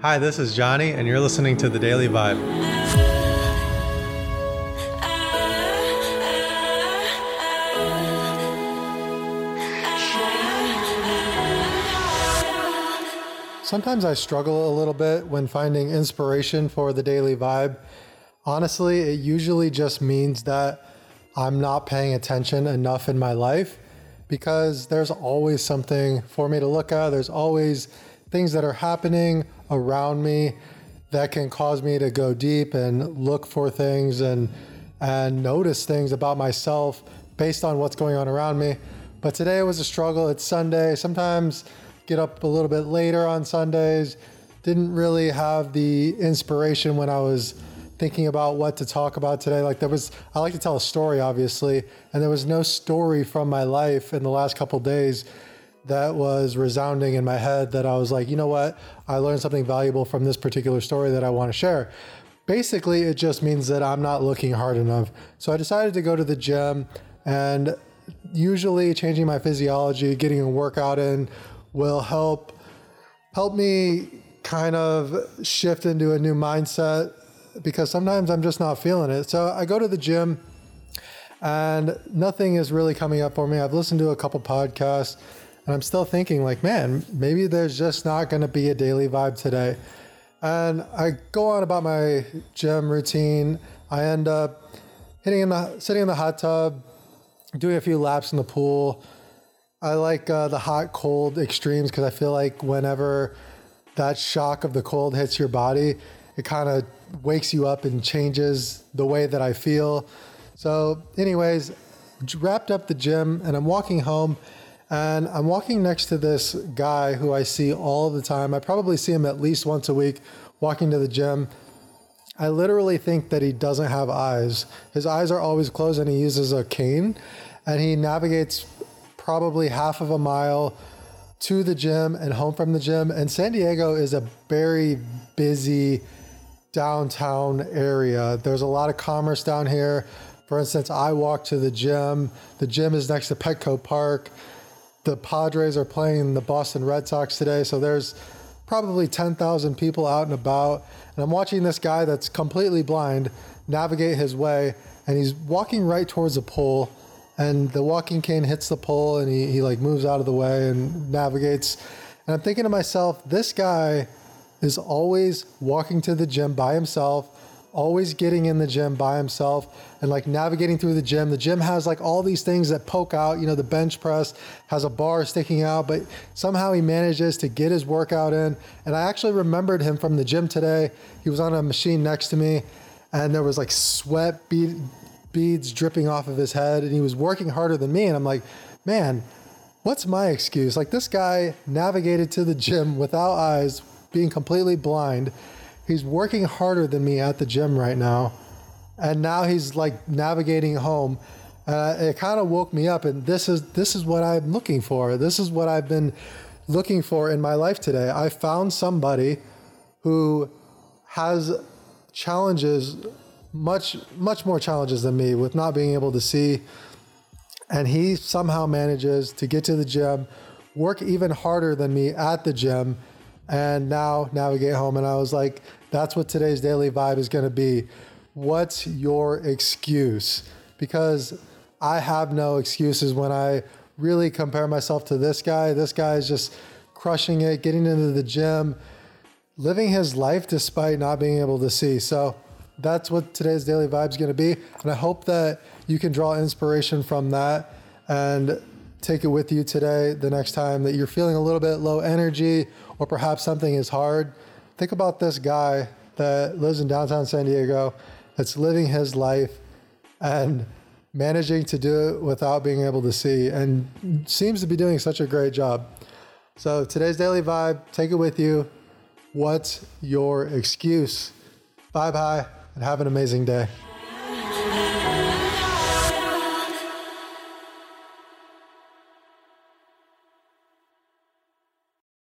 Hi, this is Johnny, and you're listening to The Daily Vibe. Sometimes I struggle a little bit when finding inspiration for the daily vibe. Honestly, it usually just means that I'm not paying attention enough in my life because there's always something for me to look at. There's always things that are happening around me that can cause me to go deep and look for things and and notice things about myself based on what's going on around me. But today was a struggle. It's Sunday. Sometimes get up a little bit later on Sundays. Didn't really have the inspiration when I was thinking about what to talk about today. Like there was, I like to tell a story, obviously, and there was no story from my life in the last couple days that was resounding in my head that I was like, you know what? I learned something valuable from this particular story that I want to share. Basically, it just means that I'm not looking hard enough. So I decided to go to the gym and usually changing my physiology, getting a workout in will help help me kind of shift into a new mindset because sometimes I'm just not feeling it. So I go to the gym and nothing is really coming up for me. I've listened to a couple podcasts and I'm still thinking like, man, maybe there's just not going to be a daily vibe today. And I go on about my gym routine. I end up hitting in the sitting in the hot tub, doing a few laps in the pool, I like uh, the hot cold extremes because I feel like whenever that shock of the cold hits your body, it kind of wakes you up and changes the way that I feel. So, anyways, wrapped up the gym and I'm walking home and I'm walking next to this guy who I see all the time. I probably see him at least once a week walking to the gym. I literally think that he doesn't have eyes. His eyes are always closed and he uses a cane and he navigates probably half of a mile to the gym and home from the gym. And San Diego is a very busy downtown area. There's a lot of commerce down here. For instance, I walk to the gym. The gym is next to Petco Park. The Padres are playing the Boston Red Sox today, so there's probably 10,000 people out and about. And I'm watching this guy that's completely blind navigate his way, and he's walking right towards a pole and the walking cane hits the pole and he, he like moves out of the way and navigates and i'm thinking to myself this guy is always walking to the gym by himself always getting in the gym by himself and like navigating through the gym the gym has like all these things that poke out you know the bench press has a bar sticking out but somehow he manages to get his workout in and i actually remembered him from the gym today he was on a machine next to me and there was like sweat bead, beads dripping off of his head and he was working harder than me. And I'm like, man, what's my excuse? Like this guy navigated to the gym without eyes, being completely blind. He's working harder than me at the gym right now. And now he's like navigating home. Uh, it kind of woke me up and this is this is what I'm looking for. This is what I've been looking for in my life today. I found somebody who has challenges much much more challenges than me with not being able to see and he somehow manages to get to the gym work even harder than me at the gym and now navigate home and i was like that's what today's daily vibe is going to be what's your excuse because i have no excuses when i really compare myself to this guy this guy is just crushing it getting into the gym living his life despite not being able to see so that's what today's daily vibe is going to be. And I hope that you can draw inspiration from that and take it with you today the next time that you're feeling a little bit low energy or perhaps something is hard. Think about this guy that lives in downtown San Diego that's living his life and managing to do it without being able to see and seems to be doing such a great job. So today's daily vibe, take it with you. What's your excuse? Bye bye and have an amazing day.